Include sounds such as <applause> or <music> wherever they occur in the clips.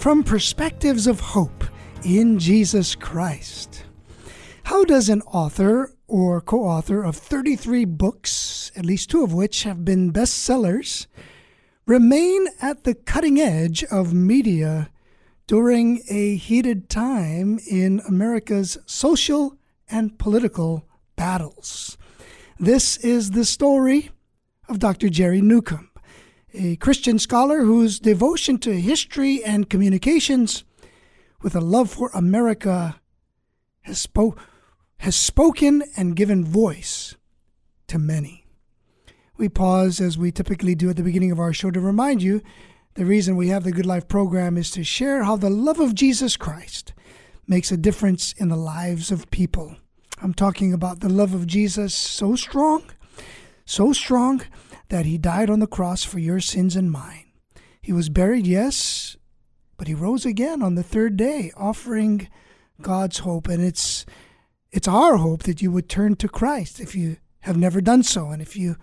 from perspectives of hope in Jesus Christ. How does an author or co author of 33 books, at least two of which have been bestsellers, remain at the cutting edge of media during a heated time in America's social and political battles? This is the story of Dr. Jerry Newcombe a Christian scholar whose devotion to history and communications with a love for America has, spo- has spoken and given voice to many. We pause as we typically do at the beginning of our show to remind you the reason we have the Good Life program is to share how the love of Jesus Christ makes a difference in the lives of people. I'm talking about the love of Jesus so strong, so strong that he died on the cross for your sins and mine. He was buried, yes, but he rose again on the third day, offering God's hope. And it's it's our hope that you would turn to Christ if you have never done so. And if you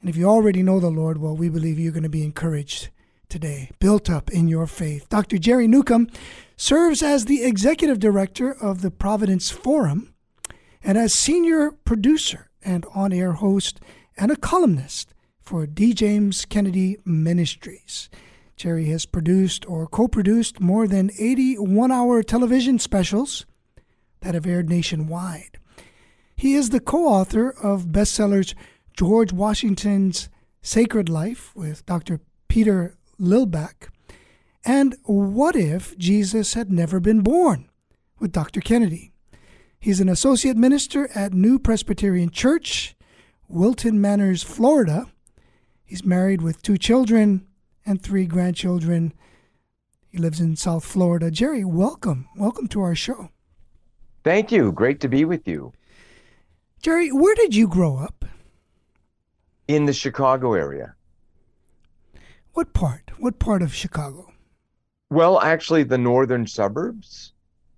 and if you already know the Lord, well, we believe you're going to be encouraged today, built up in your faith. Dr. Jerry Newcombe serves as the executive director of the Providence Forum and as senior producer and on air host and a columnist for D. James Kennedy Ministries. Jerry has produced or co produced more than 80 one hour television specials that have aired nationwide. He is the co author of bestsellers George Washington's Sacred Life with Dr. Peter Lillback and What If Jesus Had Never Been Born with Dr. Kennedy. He's an associate minister at New Presbyterian Church, Wilton Manors, Florida, He's married with two children and three grandchildren. He lives in South Florida. Jerry, welcome. Welcome to our show. Thank you. Great to be with you. Jerry, where did you grow up? In the Chicago area. What part? What part of Chicago? Well, actually, the northern suburbs.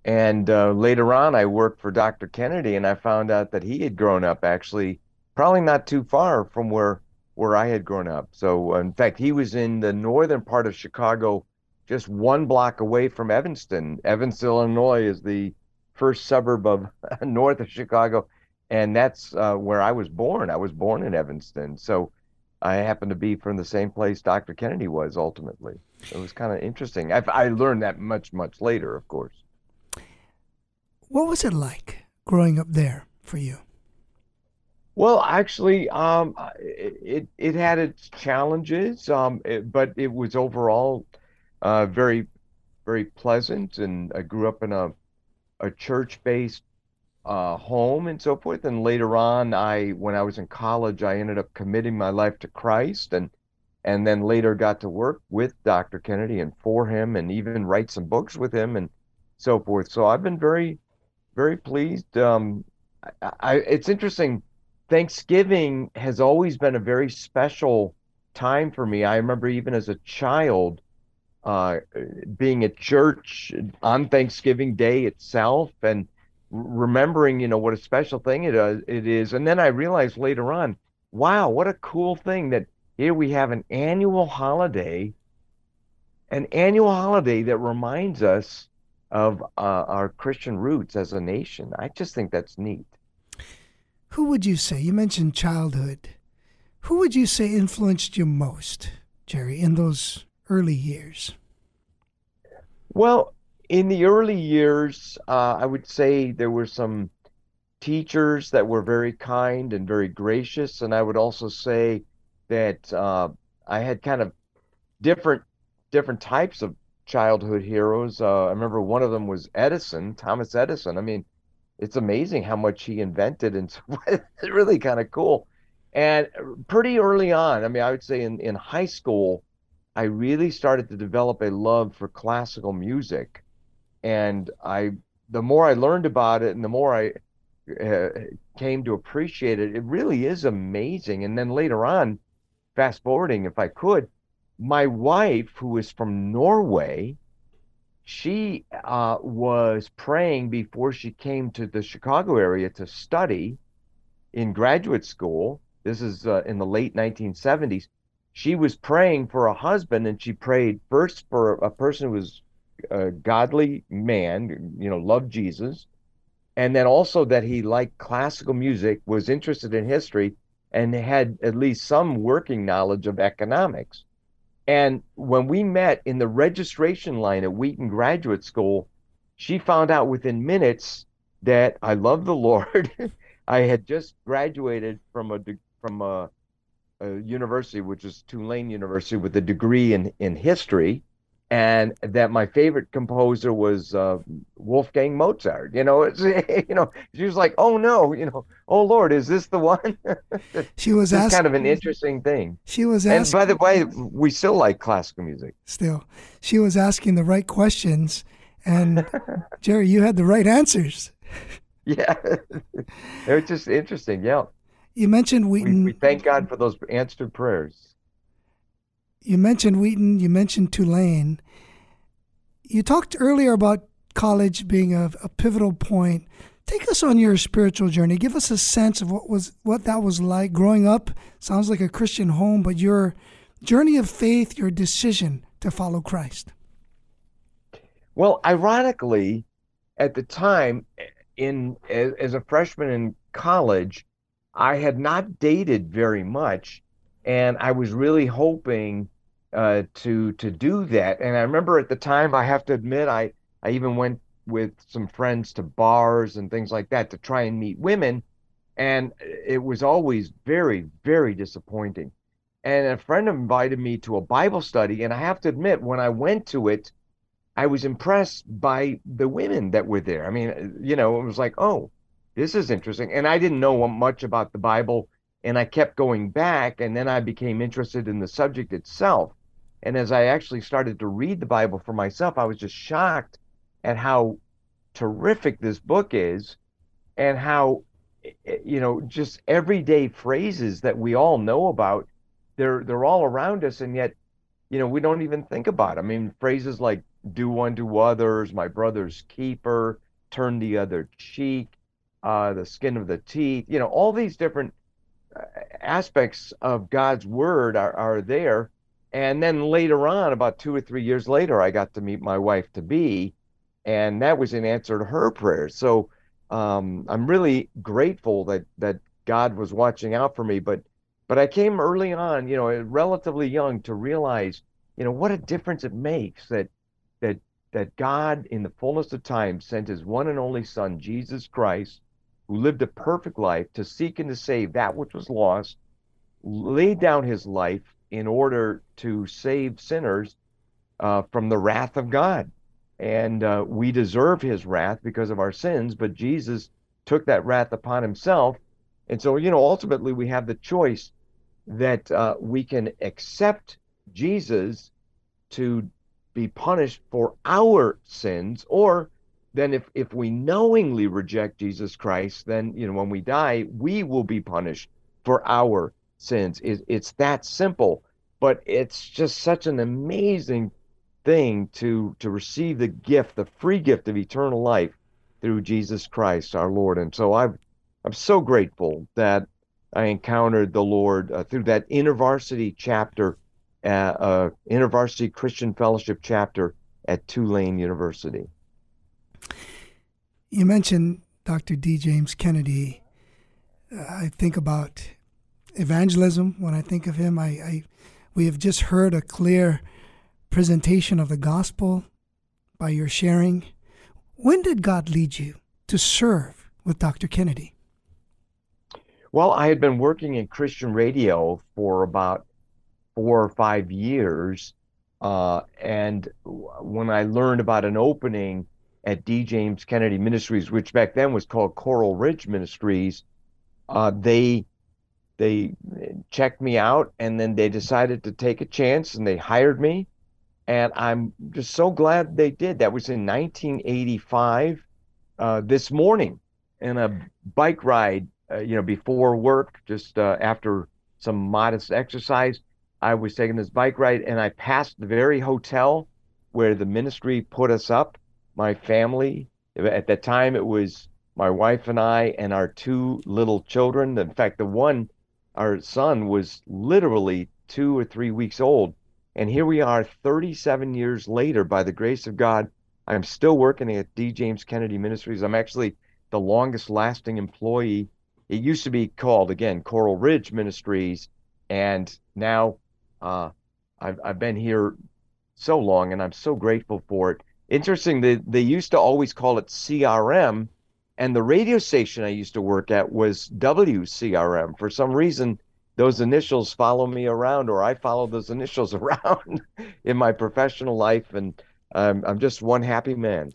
And uh, later on, I worked for Dr. Kennedy, and I found out that he had grown up actually probably not too far from where where I had grown up. So, in fact, he was in the northern part of Chicago, just one block away from Evanston. Evanston, Illinois is the first suburb of <laughs> north of Chicago, and that's uh, where I was born. I was born in Evanston. So, I happened to be from the same place Dr. Kennedy was ultimately. It was kind of interesting. I, I learned that much, much later, of course. What was it like growing up there for you? Well, actually, um, it it had its challenges, um, it, but it was overall uh, very very pleasant. And I grew up in a a church-based uh, home and so forth. And later on, I when I was in college, I ended up committing my life to Christ, and and then later got to work with Dr. Kennedy and for him, and even write some books with him and so forth. So I've been very very pleased. Um, I, I it's interesting Thanksgiving has always been a very special time for me. I remember even as a child uh, being at church on Thanksgiving Day itself and remembering, you know, what a special thing it is, it is. And then I realized later on, wow, what a cool thing that here we have an annual holiday, an annual holiday that reminds us of uh, our Christian roots as a nation. I just think that's neat who would you say, you mentioned childhood, who would you say influenced you most, Jerry, in those early years? Well, in the early years, uh, I would say there were some teachers that were very kind and very gracious. And I would also say that uh, I had kind of different different types of childhood heroes. Uh, I remember one of them was Edison, Thomas Edison. I mean, it's amazing how much he invented and <laughs> it's really kind of cool. And pretty early on i mean i would say in, in high school i really started to develop a love for classical music. And I the more I learned about it and the more I uh, came to appreciate it, it really is amazing. And then later on, fast forwarding, if I could, my wife, who is from Norway, she uh, was praying before she came to the Chicago area to study in graduate school. This is uh, in the late 1970s. She was praying for a husband, and she prayed first for a person who was a godly man, you know, loved Jesus, and then also that he liked classical music, was interested in history, and had at least some working knowledge of economics. And when we met in the registration line at Wheaton Graduate School, she found out within minutes that I love the Lord. <laughs> I had just graduated from a from a, a, university, which is Tulane University, with a degree in in history, and that my favorite composer was uh, Wolfgang Mozart. You know, it's <laughs> you know, she was like, "Oh no, you know, oh Lord, is this the one?" <laughs> she was asking, kind of an interesting thing. She was asking, and by the way, we still like classical music. Still, she was asking the right questions, and <laughs> Jerry, you had the right answers. yeah, it was just interesting. Yeah. You mentioned Wheaton. We, we thank God for those answered prayers you mentioned Wheaton, you mentioned Tulane. You talked earlier about college being a, a, pivotal point. Take us on your spiritual journey. Give us a sense of what was what that was like growing up. Sounds like a Christian home, but your journey of faith, your decision to follow Christ. Well, ironically, at the time, in as, as a freshman in college, I had not dated very much, and I was really hoping uh, to to do that. And I remember at the time, I have to admit, I I even went with some friends to bars and things like that to try and meet women, and it was always very very disappointing. And a friend invited me to a Bible study, and I have to admit, when I went to it, I was impressed by the women that were there. I mean, you know, it was like, oh, this is interesting. And I didn't know much about the Bible, and I kept going back, and then I became interested in the subject itself. And as I actually started to read the Bible for myself, I was just shocked at how terrific this book is and how you know just everyday phrases that we all know about they're they're all around us and yet you know we don't even think about them. i mean phrases like do unto others my brother's keeper turn the other cheek uh, the skin of the teeth you know all these different uh, aspects of god's word are, are there and then later on, about two or three years later, I got to meet my wife to be, and that was in answer to her prayers. So um, I'm really grateful that that God was watching out for me. But but I came early on, you know, relatively young, to realize, you know, what a difference it makes that that that God, in the fullness of time, sent His one and only Son, Jesus Christ, who lived a perfect life to seek and to save that which was lost, laid down His life in order to save sinners uh, from the wrath of God. And uh, we deserve his wrath because of our sins, but Jesus took that wrath upon himself. And so, you know, ultimately we have the choice that uh, we can accept Jesus to be punished for our sins, or then if, if we knowingly reject Jesus Christ, then, you know, when we die, we will be punished for our sins. It's that simple. But it's just such an amazing thing to to receive the gift, the free gift of eternal life through Jesus Christ our Lord. And so I've I'm so grateful that I encountered the Lord uh, through that InterVarsity chapter, uh, uh, InterVarsity Christian Fellowship chapter at Tulane University. You mentioned Dr. D. James Kennedy. I think about evangelism when I think of him. I, I we have just heard a clear presentation of the gospel by your sharing. When did God lead you to serve with Dr. Kennedy? Well, I had been working in Christian radio for about four or five years. Uh, and when I learned about an opening at D. James Kennedy Ministries, which back then was called Coral Ridge Ministries, uh, they they checked me out and then they decided to take a chance and they hired me And I'm just so glad they did. That was in 1985. Uh, this morning, in a bike ride, uh, you know, before work, just uh, after some modest exercise, I was taking this bike ride and I passed the very hotel where the ministry put us up. My family, at that time, it was my wife and I and our two little children. In fact, the one, our son, was literally two or three weeks old. And here we are 37 years later, by the grace of God. I'm still working at D. James Kennedy Ministries. I'm actually the longest lasting employee. It used to be called, again, Coral Ridge Ministries. And now uh, I've, I've been here so long and I'm so grateful for it. Interesting, they, they used to always call it CRM and the radio station I used to work at was WCRM. For some reason, those initials follow me around, or I follow those initials <laughs> around in my professional life, and um, I'm just one happy man.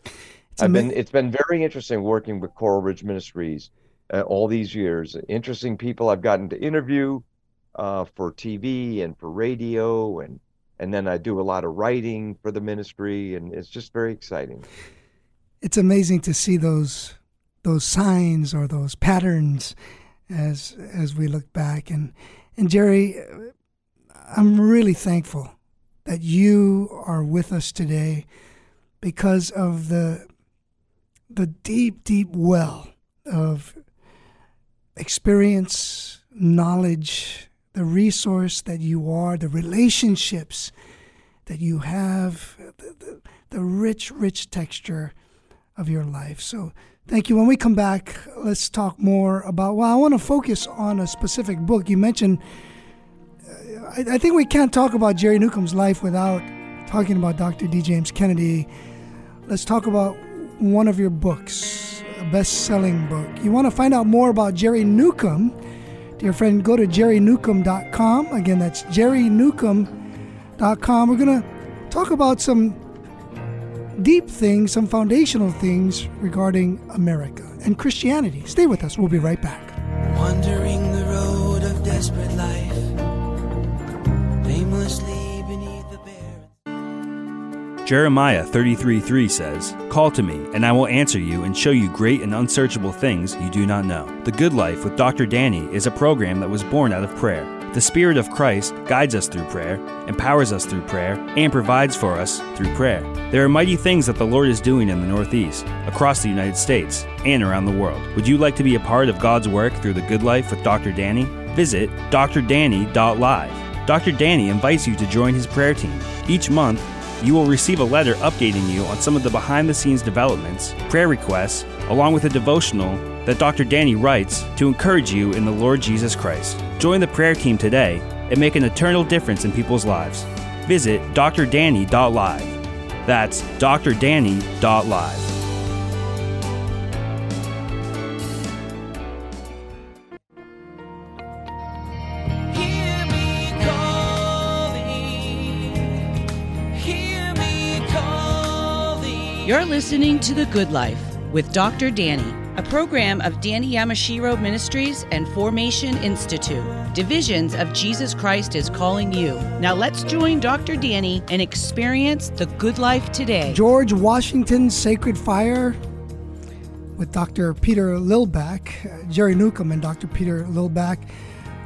It's I've been it's been very interesting working with Coral Ridge Ministries uh, all these years. Interesting people I've gotten to interview uh, for TV and for radio, and and then I do a lot of writing for the ministry, and it's just very exciting. It's amazing to see those those signs or those patterns as as we look back. And and Jerry I'm really thankful that you are with us today because of the the deep deep well of experience knowledge the resource that you are the relationships that you have the, the, the rich rich texture of your life. So Thank you. When we come back, let's talk more about. Well, I want to focus on a specific book. You mentioned, uh, I, I, think we can't talk about Jerry Newcombe's life without talking about Dr. D. James Kennedy. Let's talk about one of your books, a best selling book. You want to find out more about Jerry Newcombe, dear friend, go to jerrynewcombe.com. Again, that's jerrynewcombe.com. We're going to talk about some deep things, some foundational things regarding America and Christianity. Stay with us. We'll be right back. Wandering the road of desperate life, aimlessly beneath the bare. Jeremiah 33:3 says, "Call to me, and I will answer you and show you great and unsearchable things you do not know." The Good Life with Dr. Danny is a program that was born out of prayer. The Spirit of Christ guides us through prayer, empowers us through prayer, and provides for us through prayer. There are mighty things that the Lord is doing in the Northeast, across the United States, and around the world. Would you like to be a part of God's work through the Good Life with Dr. Danny? Visit drdanny.live. Dr. Danny invites you to join his prayer team. Each month, you will receive a letter updating you on some of the behind the scenes developments, prayer requests, along with a devotional that Dr. Danny writes to encourage you in the Lord Jesus Christ. Join the prayer team today and make an eternal difference in people's lives. Visit drdanny.live. That's drdanny.live. You're listening to The Good Life with Dr. Danny a program of Danny Yamashiro Ministries and Formation Institute. Divisions of Jesus Christ is calling you. Now let's join Dr. Danny and experience the good life today. George Washington's Sacred Fire with Dr. Peter Lillback, Jerry Newcombe and Dr. Peter Lillback.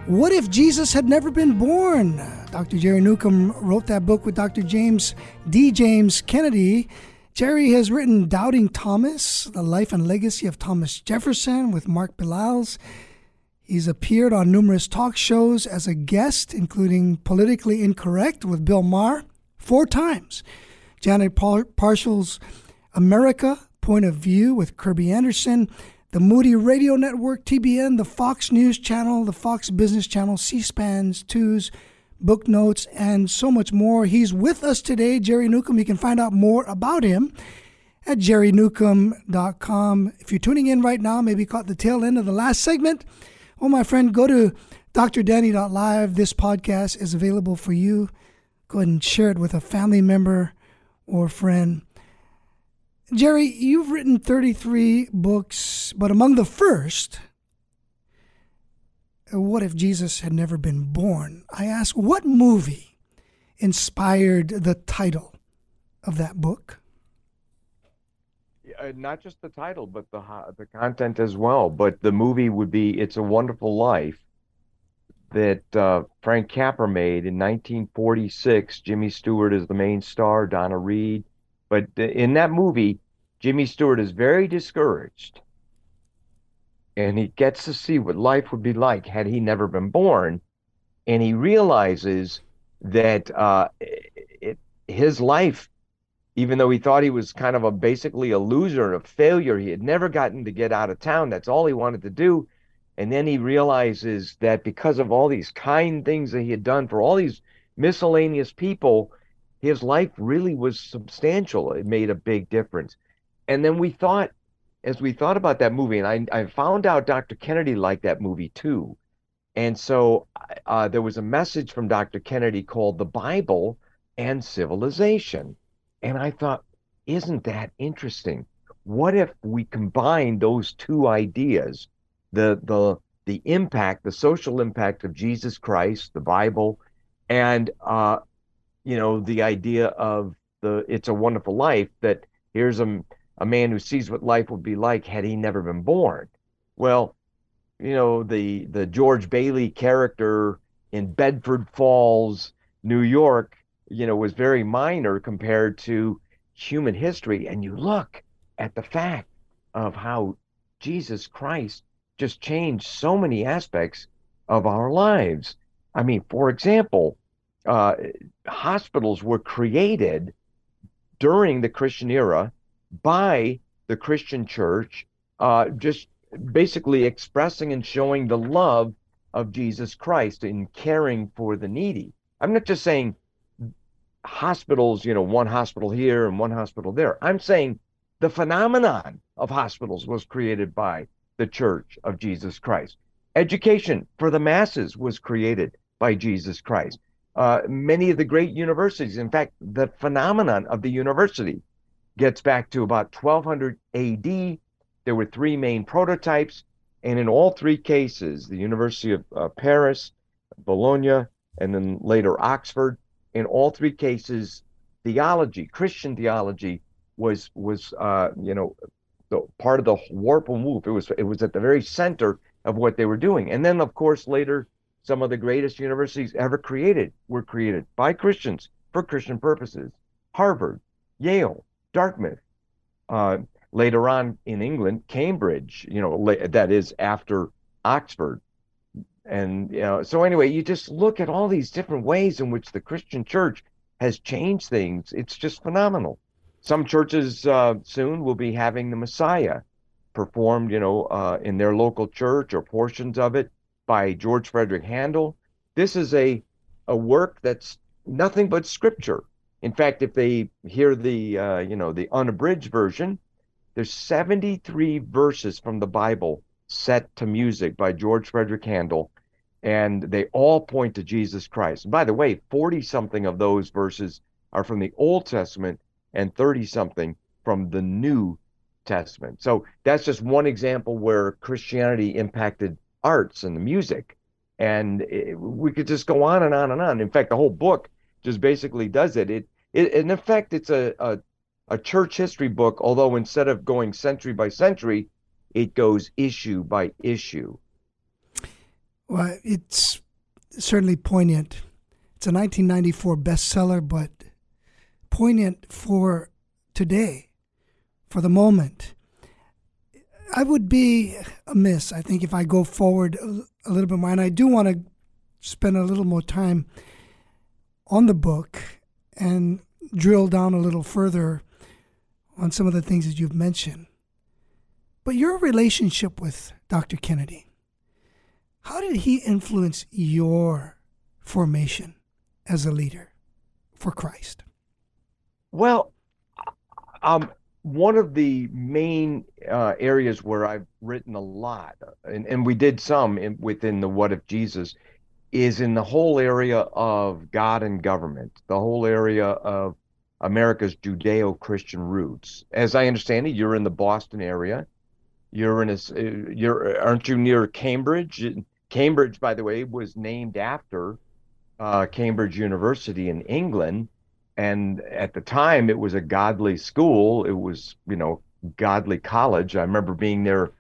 What if Jesus had never been born? Dr. Jerry Newcombe wrote that book with Dr. James D. James Kennedy Jerry has written Doubting Thomas, The Life and Legacy of Thomas Jefferson with Mark Beliles. He's appeared on numerous talk shows as a guest, including Politically Incorrect with Bill Maher four times. Janet Parshall's America Point of View with Kerby Anderson, the Moody Radio Network, TBN, the Fox News Channel, the Fox Business Channel, C SPAN's, Twos, book notes, and so much more. He's with us today, Jerry Newcombe. You can find out more about him at jerrynewcombe.com. If you're tuning in right now, maybe caught the tail end of the last segment, well, my friend, go to drdanny.live. This podcast is available for you. Go ahead and share it with a family member or friend. Jerry, you've written 33 books, but among the first what if Jesus had never been born? I ask, what movie inspired the title of that book? Uh, not just the title, but the the content as well. But the movie would be "It's a Wonderful Life," that uh, Frank Capra made in 1946. Jimmy Stewart is the main star, Donna Reed. But in that movie, Jimmy Stewart is very discouraged. And he gets to see what life would be like had he never been born. And he realizes that uh, it, his life, even though he thought he was kind of a basically a loser and a failure, he had never gotten to get out of town. That's all he wanted to do. And then he realizes that because of all these kind things that he had done for all these miscellaneous people, his life really was substantial. It made a big difference. And then we thought, as we thought about that movie, and I, I found out Dr. Kennedy liked that movie too. And so uh, there was a message from Dr. Kennedy called The Bible and Civilization. And I thought, isn't that interesting? What if we combine those two ideas? the the the impact, the social impact of Jesus Christ, the Bible, and uh, you know the idea of the "It's a Wonderful Life." That here's a a man who sees what life would be like had he never been born. Well, you know the the George Bailey character in Bedford Falls, New York, you know, was very minor compared to human history. And you look at the fact of how Jesus Christ just changed so many aspects of our lives. I mean, for example, uh, hospitals were created during the Christian era by the Christian church, uh, just basically expressing and showing the love of Jesus Christ in caring for the needy. I'm not just saying hospitals, you know, one hospital here and one hospital there. I'm saying the phenomenon of hospitals was created by the Church of Jesus Christ. Education for the masses was created by Jesus Christ. Uh, many of the great universities, in fact, the phenomenon of the university gets back to about 1200 AD. There were three main prototypes, and in all three cases, the University of uh, Paris, Bologna, and then later Oxford, in all three cases, theology, Christian theology, was was uh, you know the part of the warp and woof. It was it was at the very center of what they were doing. And then, of course, later some of the greatest universities ever created were created by Christians for Christian purposes. Harvard, Yale, Dartmouth. Uh, later on in England, Cambridge. You know, that is after Oxford. And you know, so anyway, you just look at all these different ways in which the Christian church has changed things. It's just phenomenal some churches uh, soon will be having the Messiah performed, you know, uh, in their local church or portions of it by George Frederick Handel. This is a a work that's nothing but scripture. In fact, if they hear the uh, you know the unabridged version, there's 73 verses from the Bible set to music by George Frederick Handel, and they all point to Jesus Christ. And by the way, 40 something of those verses are from the Old Testament, and 30 something from the New Testament. So that's just one example where Christianity impacted arts and the music. And it, we could just go on and on and on. In fact, the whole book just basically does it. It, it in effect, it's a, a, a church history book, although instead of going century by century, it goes issue by issue. Well, it's certainly poignant. It's a 1994 bestseller, but poignant for today, for the moment. I would be amiss, I think, if I go forward a, little bit more. And I do want to spend a little more time on the book and drill down a little further on some of the things that you've mentioned. But your relationship with Dr. Kennedy, how did he influence your formation as a leader for Christ? Well, um, one of the main uh, areas where I've written a lot, and, and we did some in, within the What If Jesus, is in the whole area of God and government, the whole area of America's Judeo Christian roots. As I understand it, you're in the Boston area. You're in a, uh, you're, aren't you near Cambridge? Cambridge, by the way, was named after uh, Cambridge University in England and at the time it was a godly school. It was, you know, godly college. I remember being there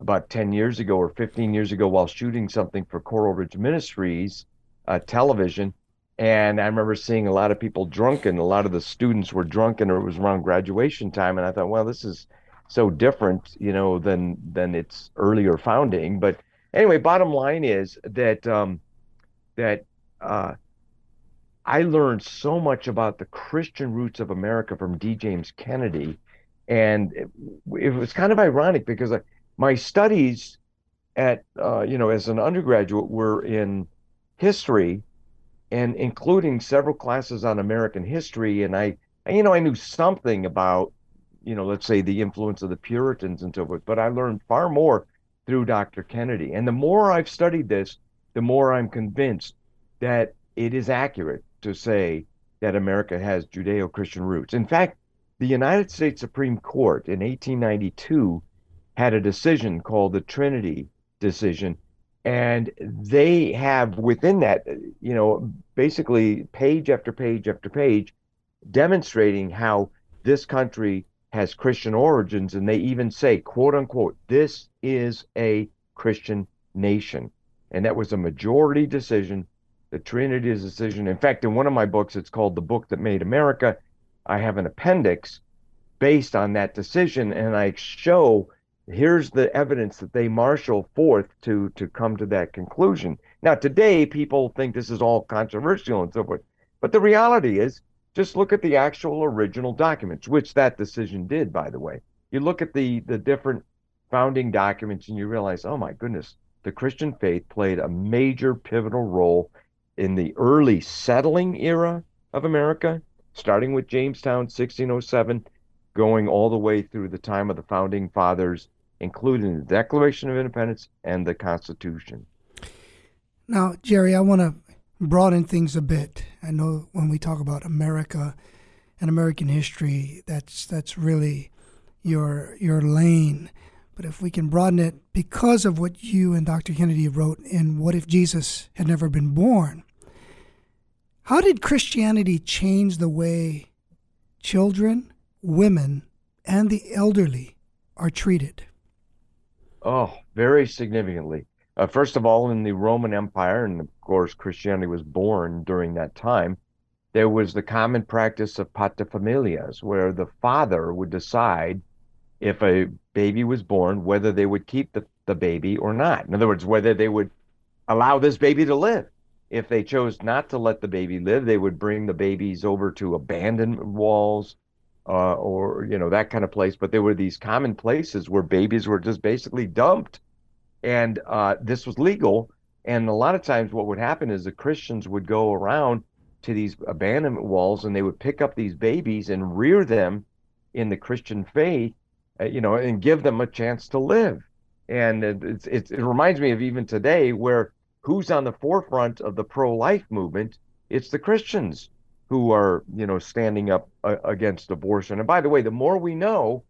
about 10 years ago or 15 years ago while shooting something for Coral Ridge Ministries uh, television. And I remember seeing a lot of people drunken. A lot of the students were drunken, or it was around graduation time. And I thought, well, this is so different, you know, than than its earlier founding. But anyway, bottom line is that um, that uh, I learned so much about the Christian roots of America from D. James Kennedy, and it, it was kind of ironic because my studies at uh, you know as an undergraduate were in history, and including several classes on American history, and I you know I knew something about you know let's say the influence of the Puritans and so forth, but I learned far more through Dr. Kennedy, and the more I've studied this, the more I'm convinced that it is accurate to say that America has Judeo Christian roots. In fact, the United States Supreme Court in 1892 had a decision called the Trinity decision. And they have within that, you know, basically page after page after page demonstrating how this country has Christian origins. And they even say, quote unquote, this is a Christian nation. And that was a majority decision the Trinity decision. In fact, in one of my books, it's called The Book That Made America. I have an appendix based on that decision, and I show here's the evidence that they marshal forth to to come to that conclusion. Now, today, people think this is all controversial and so forth, but the reality is, just look at the actual original documents, which that decision did, by the way. You look at the the different founding documents, and you realize, oh my goodness, the Christian faith played a major pivotal role in the early settling era of America, starting with Jamestown, 1607, going all the way through the time of the founding fathers, including the Declaration of Independence and the Constitution. Now, Jerry, I want to broaden things a bit. I know when we talk about America and American history, that's that's really your your lane. But if we can broaden it because of what you and Dr. Kennedy wrote in What If Jesus Had Never Been Born, how did Christianity change the way children, women, and the elderly are treated? Oh, very significantly. Uh, first of all, in the Roman Empire, and of course, Christianity was born during that time, there was the common practice of paterfamilias, where the father would decide if a baby was born, whether they would keep the, the baby or not. In other words, whether they would allow this baby to live. If they chose not to let the baby live, they would bring the babies over to abandoned walls uh, or, you know, that kind of place. But there were these common places where babies were just basically dumped. And uh, this was legal. And a lot of times, what would happen is the Christians would go around to these abandonment walls and they would pick up these babies and rear them in the Christian faith, uh, you know, and give them a chance to live. And it, it, it reminds me of even today where who's on the forefront of the pro-life movement? It's the Christians who are, you know, standing up uh, against abortion. And by the way, the more we know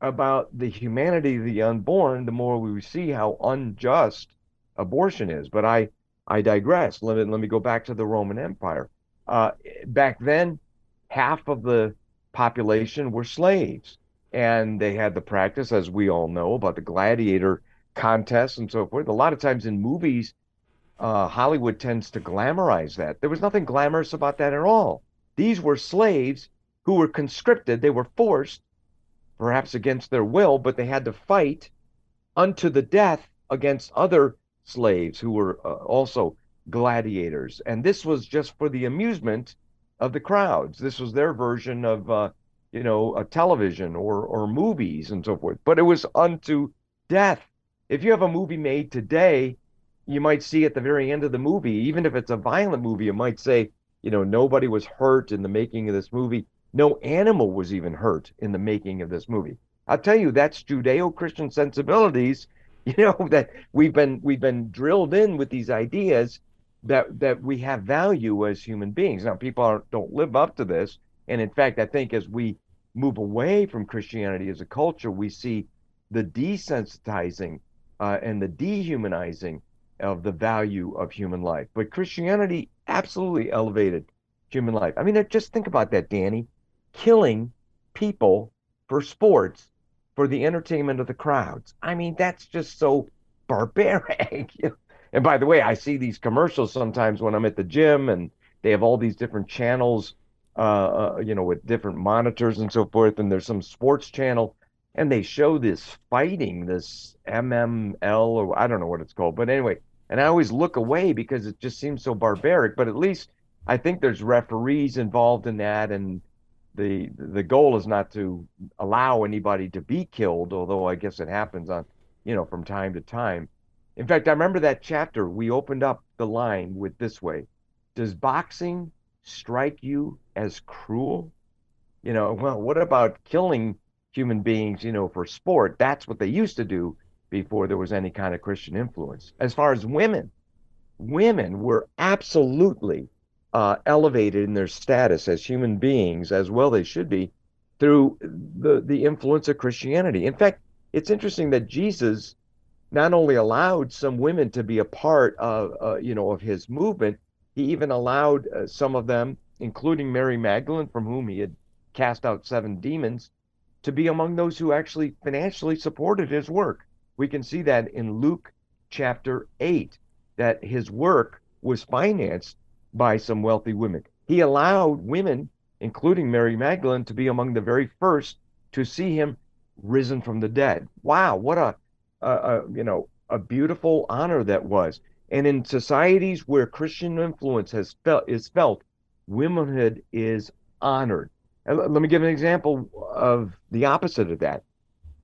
about the humanity of the unborn, the more we see how unjust abortion is. But I, I digress. Let me let me go back to the Roman Empire. Uh, back then, half of the population were slaves, and they had the practice, as we all know, about the gladiator contests and so forth. A lot of times in movies, uh, Hollywood tends to glamorize that. There was nothing glamorous about that at all. These were slaves who were conscripted, they were forced, perhaps against their will, but they had to fight unto the death against other slaves who were uh, also gladiators. And this was just for the amusement of the crowds. This was their version of, uh, you know, a television or, or movies and so forth. But it was unto death. If you have a movie made today, you might see at the very end of the movie, even if it's a violent movie, it might say, you know, nobody was hurt in the making of this movie. No animal was even hurt in the making of this movie. I'll tell you, that's Judeo-Christian sensibilities, <laughs> you know, that we've been we've been drilled in with these ideas that that we have value as human beings. Now, people don't live up to this, and in fact, I think as we move away from Christianity as a culture, we see the desensitizing uh, and the dehumanizing of the value of human life. But Christianity absolutely elevated human life. I mean, just think about that, Danny. Killing people for sports for the entertainment of the crowds. I mean, that's just so barbaric. <laughs> and by the way, I see these commercials sometimes when I'm at the gym and they have all these different channels, uh, uh, you know, with different monitors and so forth. And there's some sports channel and they show this fighting, this MML, or I don't know what it's called. But anyway, and I always look away because it just seems so barbaric. But at least I think there's referees involved in that. And the the goal is not to allow anybody to be killed, although I guess it happens on, you know, from time to time. In fact, I remember that chapter we opened up the line with this way: Does boxing strike you as cruel? You know, well, what about killing human beings, you know, for sport? That's what they used to do before there was any kind of Christian influence. As far as women, women were absolutely uh, elevated in their status as human beings, as well they should be, through the, the influence of Christianity. In fact, it's interesting that Jesus not only allowed some women to be a part of, uh, you know, of his movement, he even allowed uh, some of them, including Mary Magdalene, from whom he had cast out seven demons, to be among those who actually financially supported his work. We can see that in Luke chapter 8, that his work was financed by some wealthy women. He allowed women, including Mary Magdalene, to be among the very first to see him risen from the dead. Wow, what a, a, a you know a beautiful honor that was. And in societies where Christian influence has felt is felt, womanhood is honored. And let me give an example of the opposite of that.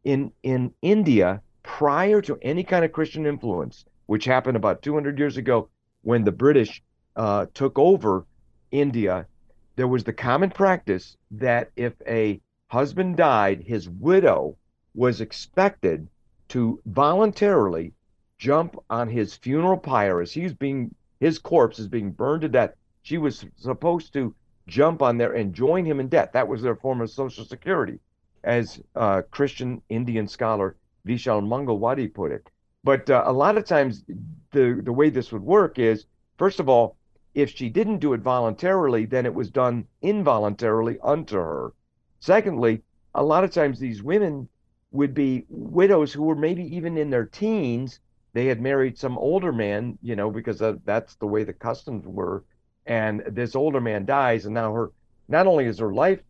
In in India, prior to any kind of Christian influence, which happened about 200 years ago when the British uh, took over India, there was the common practice that if a husband died, his widow was expected to voluntarily jump on his funeral pyre as he's being his corpse is being burned to death. She was supposed to jump on there and join him in death. That was their form of social security, as uh, Christian Indian scholar Vishal Mangalwadi put it. But uh, a lot of times, the the way this would work is, first of all, if she didn't do it voluntarily, then it was done involuntarily unto her. Secondly, a lot of times these women would be widows who were maybe even in their teens. They had married some older man, you know, because that's the way the customs were. And this older man dies, and now her, not only is her life,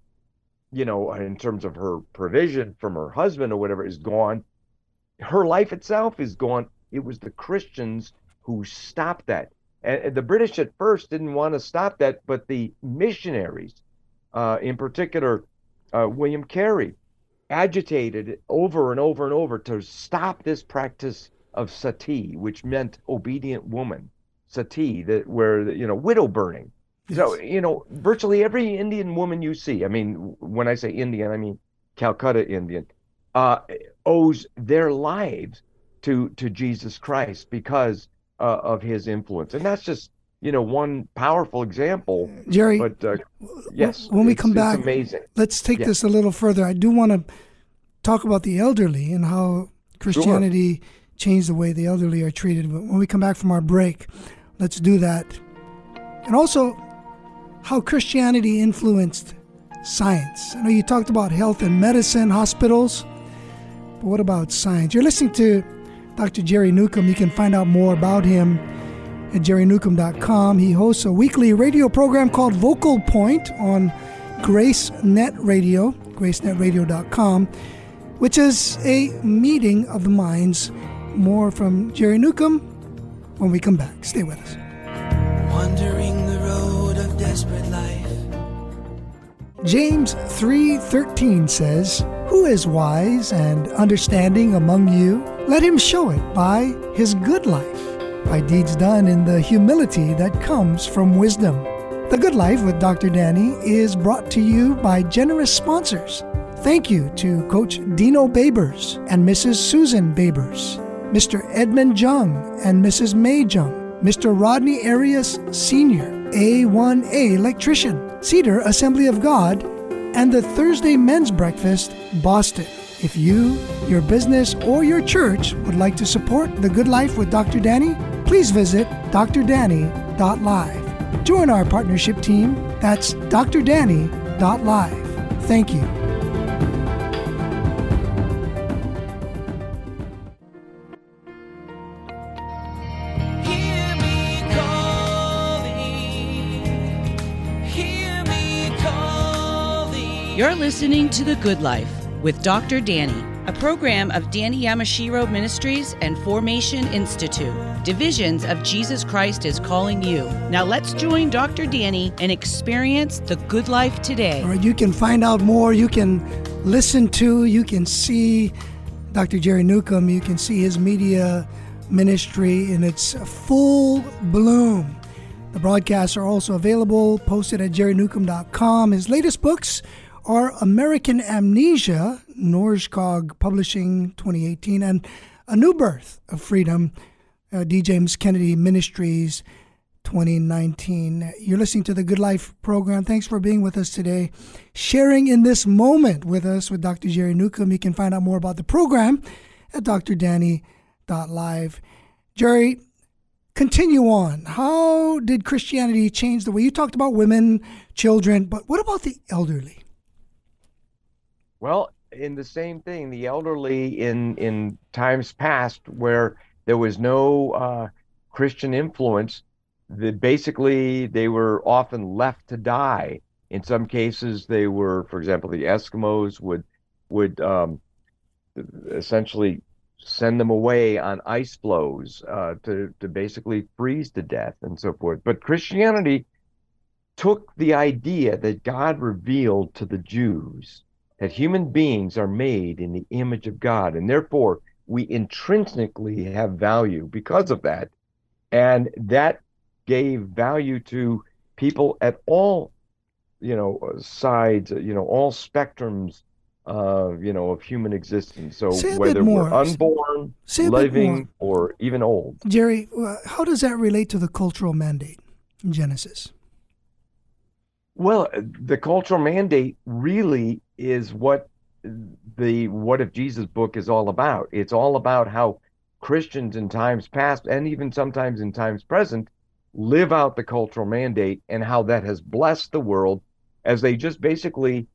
you know, in terms of her provision from her husband or whatever, is gone, her life itself is gone. It was the Christians who stopped that. And the British at first didn't want to stop that, but the missionaries, uh, in particular, uh, William Carey, agitated over and over and over to stop this practice of sati, which meant obedient woman, sati, that where you know widow burning. Yes. So you know, virtually every Indian woman you see, I mean, when I say Indian, I mean Calcutta Indian, uh, owes their lives to to Jesus Christ because uh, of his influence, and that's just you know one powerful example. Jerry, but uh, yes, when we come back, amazing. Let's take this a little further. I do want to talk about the elderly and how Christianity sure. changed the way the elderly are treated. But when we come back from our break, let's do that, and also how Christianity influenced science. I know you talked about health and medicine, hospitals, but what about science? You're listening to Dr. Jerry Newcombe. You can find out more about him at jerrynewcombe.com. He hosts a weekly radio program called Vocal Point on GraceNet Radio, gracenetradio.com, which is a meeting of the minds. More from Jerry Newcombe when we come back. Stay with us. Wandering the road of desperate life. James 3:13 says, "Who is wise and understanding among you?" Let him show it by his good life, by deeds done in the humility that comes from wisdom. The Good Life with Dr. Danny is brought to you by generous sponsors. Thank you to Coach Dino Babers and Mrs. Susan Babers, Mr. Edmund Jung and Mrs. May Jung, Mr. Rodney Arias Sr., A1A electrician, Cedar Assembly of God, and the Thursday Men's Breakfast, Boston. If you, your business, or your church would like to support The Good Life with Dr. Danny, please visit drdanny.live. Join our partnership team. That's drdanny.live. Thank you. You're listening to The Good Life with Dr. Danny, a program of Danny Yamashiro Ministries and Formation Institute. Divisions of Jesus Christ is calling you. Now let's join Dr. Danny and experience the good life today. All right, you can find out more. You can listen to, you can see Dr. Jerry Newcombe, you can see his media ministry in its full bloom. The broadcasts are also available, posted at jerrynewcombe.com. His latest books are American Amnesia, Nordskog Publishing 2018, and A New Birth of Freedom, uh, D. James Kennedy Ministries 2019. You're listening to the Good Life program. Thanks for being with us today, sharing in this moment with us with Dr. Jerry Newcombe. You can find out more about the program at drdanny.live. Jerry, continue on. How did Christianity change the way you talked about women, children, but what about the elderly? Well, in the same thing, the elderly in in times past where there was no uh, Christian influence, that basically they were often left to die. In some cases, they were, for example, the Eskimos would would um, essentially send them away on ice floes uh, to to basically freeze to death and so forth. But Christianity took the idea that God revealed to the Jews that human beings are made in the image of God, and therefore we intrinsically have value because of that. And that gave value to people at all, you know, sides, you know, all spectrums, uh, you know, of human existence. So whether we're unborn, living, or even old. Jerry, uh, how does that relate to the cultural mandate in Genesis? Well, the cultural mandate really is what the What If Jesus book is all about. It's all about how Christians in times past and even sometimes in times present live out the cultural mandate and how that has blessed the world as they just basically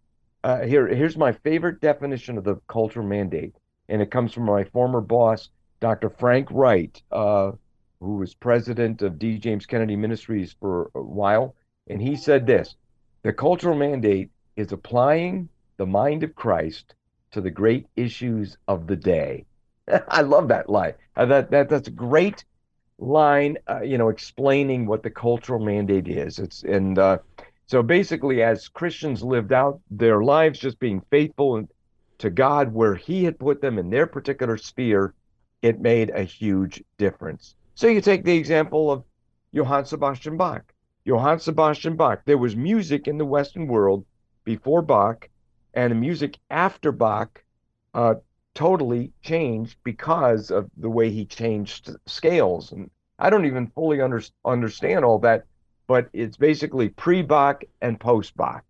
uh, here here's my favorite definition of the cultural mandate and it comes from my former boss Dr. Frank Wright uh, who was president of D. James Kennedy Ministries for a while and he said this the cultural mandate is applying the mind of Christ to the great issues of the day. <laughs> I love that line. Uh, that, that that's a great line, uh, you know, explaining what the cultural mandate is. It's and uh, so basically, as Christians lived out their lives, just being faithful to God where He had put them in their particular sphere, it made a huge difference. So you take the example of Johann Sebastian Bach. Johann Sebastian Bach. There was music in the Western world before Bach, and the music after Bach uh, totally changed because of the way he changed scales. And I don't even fully under, understand all that, but it's basically pre Bach and post Bach.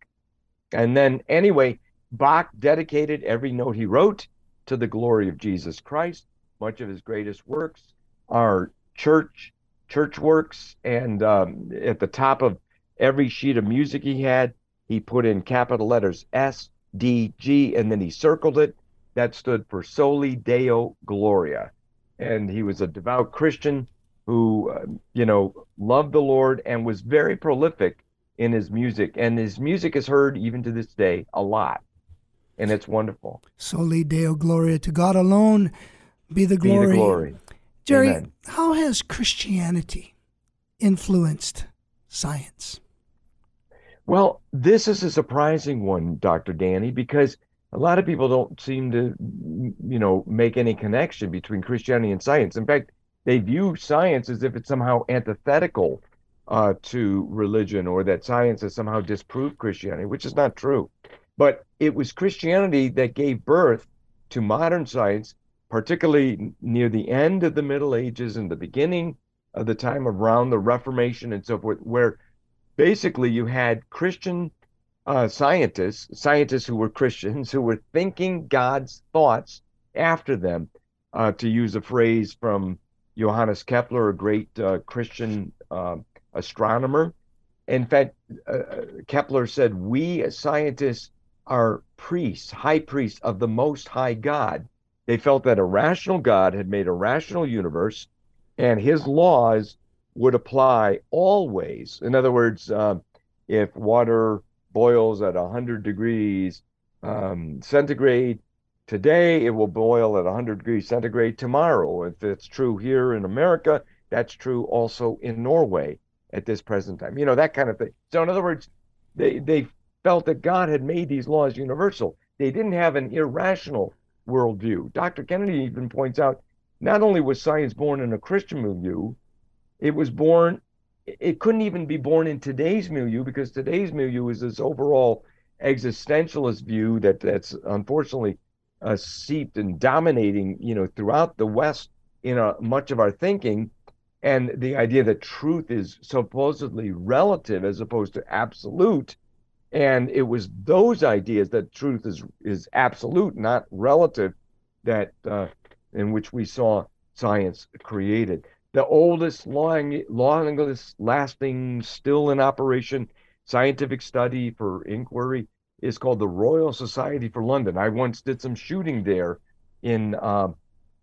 And then, anyway, Bach dedicated every note he wrote to the glory of Jesus Christ. Much of his greatest works are church church works, and um, at the top of every sheet of music he had, he put in capital letters S, D, G, and then he circled it. That stood for Soli Deo Gloria. And he was a devout Christian who, uh, you know, loved the Lord and was very prolific in his music. And his music is heard even to this day a lot. And it's wonderful. Soli Deo Gloria. To God alone be the glory. Be the glory. Jerry, Amen. how has Christianity influenced science? Well, this is a surprising one, Dr. Danny, because a lot of people don't seem to, you know, make any connection between Christianity and science. In fact, they view science as if it's somehow antithetical uh, to religion or that science has somehow disproved Christianity, which is not true. But it was Christianity that gave birth to modern science particularly near the end of the Middle Ages and the beginning of the time around the Reformation and so forth, where basically you had Christian uh, scientists, scientists who were Christians, who were thinking God's thoughts after them, uh, to use a phrase from Johannes Kepler, a great uh, Christian uh, astronomer. In fact, uh, Kepler said, We as scientists are priests, high priests of the Most High God. They felt that a rational God had made a rational universe and his laws would apply always. In other words, um, if water boils at 100 degrees um, centigrade today, it will boil at 100 degrees centigrade tomorrow. If it's true here in America, that's true also in Norway at this present time. You know, that kind of thing. So, in other words, they, they felt that God had made these laws universal. They didn't have an irrational worldview. Dr. Kennedy even points out not only was science born in a Christian milieu, it was born, it couldn't even be born in today's milieu because today's milieu is this overall existentialist view that that's unfortunately uh, seeped and dominating, you know, throughout the West in a, much of our thinking. And the idea that truth is supposedly relative as opposed to absolute. And it was those ideas that truth is is absolute, not relative, that uh, in which we saw science created. The oldest, long, longest lasting, still in operation scientific study for inquiry is called the Royal Society for London. I once did some shooting there in uh,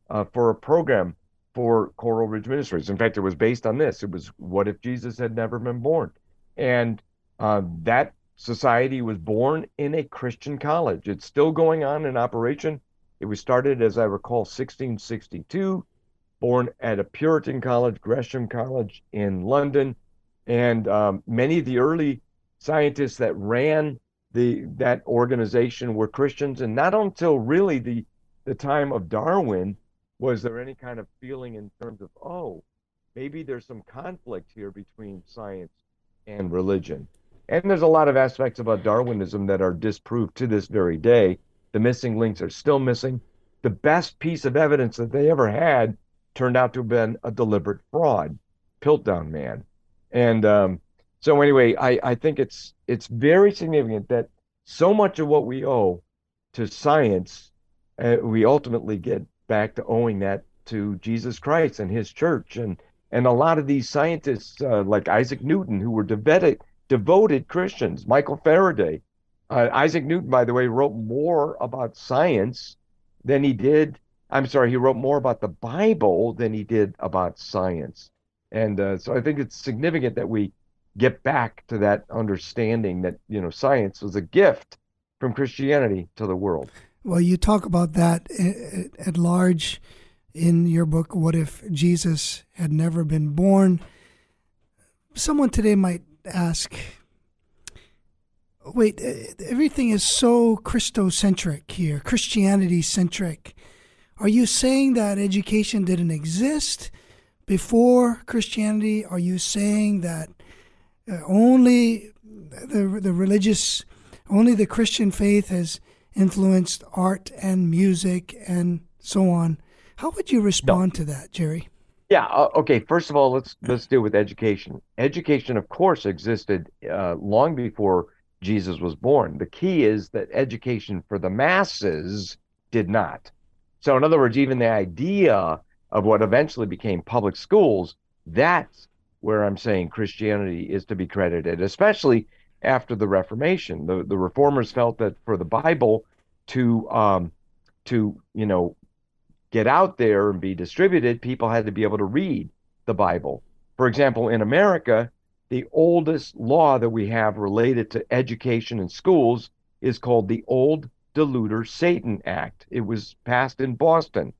uh, for a program for Coral Ridge Ministries. In fact, it was based on this. It was what if Jesus had never been born, and uh, that society was born in a Christian college. It's still going on in operation. It was started, as I recall, 1662, born at a Puritan college, Gresham College in London. And um, many of the early scientists that ran the that organization were Christians. And not until really the, the time of Darwin was there any kind of feeling in terms of, oh, maybe there's some conflict here between science and religion. And there's a lot of aspects about Darwinism that are disproved to this very day. The missing links are still missing. The best piece of evidence that they ever had turned out to have been a deliberate fraud, Piltdown Man. And um, so anyway, I, I think it's it's very significant that so much of what we owe to science, uh, we ultimately get back to owing that to Jesus Christ and His church, and and a lot of these scientists uh, like Isaac Newton, who were devoted devoted Christians, Michael Faraday, uh, Isaac Newton, by the way, wrote more about science than he did. I'm sorry, he wrote more about the Bible than he did about science. And uh, so I think it's significant that we get back to that understanding that, you know, science was a gift from Christianity to the world. Well, you talk about that eh, eh, at large in your book, What If Jesus Had Never Been Born? Someone today might ask, wait, eh, everything is so Christocentric here, Christianity centric. Are you saying that education didn't exist before Christianity? Are you saying that uh, only the the religious, only the Christian faith has influenced art and music and so on? How would you respond no. to that, Jerry? Yeah. Uh, okay. First of all, let's let's deal with education. Education, of course, existed uh, long before Jesus was born. The key is that education for the masses did not. So, in other words, even the idea of what eventually became public schools, that's where I'm saying Christianity is to be credited, especially after the Reformation. The the reformers felt that for the Bible to um, to you know get out there and be distributed, people had to be able to read the Bible. For example, in America, the oldest law that we have related to education in schools is called the Old Deluder Satan Act. It was passed in Boston.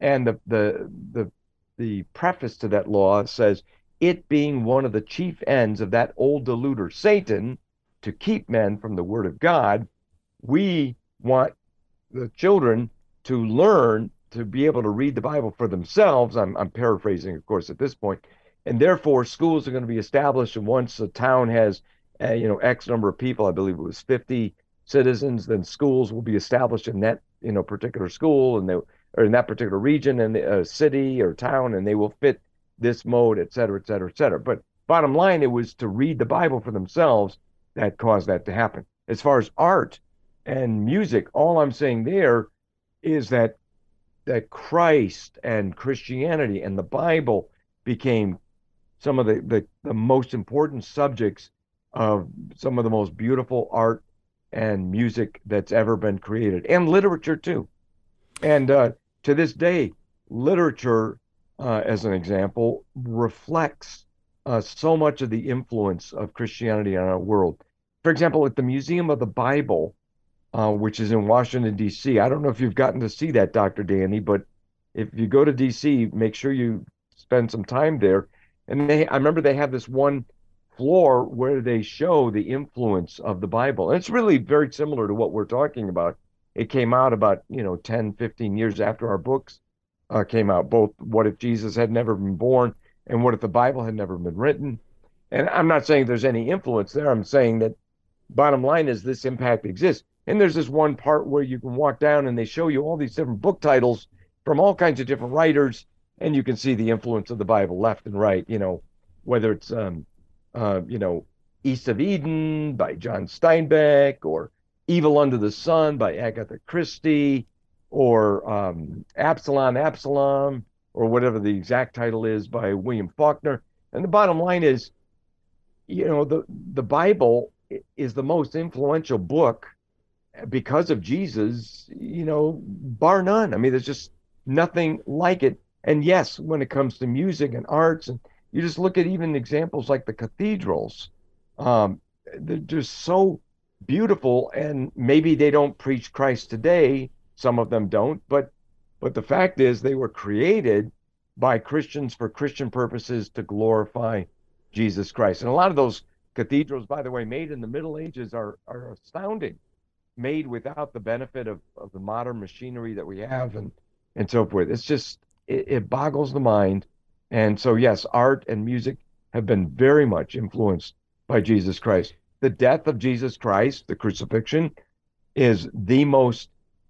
And the, the, the, the preface to that law says, it being one of the chief ends of that old deluder Satan to keep men from the word of God, we want the children to learn to be able to read the Bible for themselves. I'm, I'm paraphrasing, of course, at this point, and therefore schools are going to be established. And once a town has, uh, you know, X number of people, I believe it was 50 citizens, then schools will be established in that, you know, particular school and they or in that particular region and uh, city or town, and they will fit this mode, et cetera, et cetera, et cetera. But bottom line, it was to read the Bible for themselves that caused that to happen. As far as art and music, all I'm saying there is that that Christ and Christianity and the Bible became some of the, the, the most important subjects of some of the most beautiful art and music that's ever been created, and literature too. And uh, to this day, literature, uh, as an example, reflects uh, so much of the influence of Christianity on our world. For example, at the Museum of the Bible, uh, which is in Washington, D.C., I don't know if you've gotten to see that, Dr. Danny, but if you go to D.C., make sure you spend some time there. And they, I remember they have this one floor where they show the influence of the Bible. And it's really very similar to what we're talking about. It came out about, you know, 10, 15 years after our books uh, came out, both What If Jesus Had Never Been Born and What If the Bible Had Never Been Written. And I'm not saying there's any influence there. I'm saying that bottom line is this impact exists. And there's this one part where you can walk down and they show you all these different book titles from all kinds of different writers, and you can see the influence of the Bible left and right, you know, whether it's um, uh, you know, East of Eden by John Steinbeck, or Evil Under the Sun by Agatha Christie, or um, Absalom, Absalom, or whatever the exact title is by William Faulkner. And the bottom line is, you know, the the Bible is the most influential book because of Jesus, you know, bar none. I mean, there's just nothing like it. And yes, when it comes to music and arts and you just look at even examples like the cathedrals. Um, they're just so beautiful, and maybe they don't preach Christ today. Some of them don't, but but the fact is they were created by Christians for Christian purposes to glorify Jesus Christ. And a lot of those cathedrals, by the way, made in the Middle Ages are are astounding, made without the benefit of, of the modern machinery that we have and and so forth. It's just it, it boggles the mind and so, yes, art and music have been very much influenced by Jesus Christ. The death of Jesus Christ, the crucifixion, is the most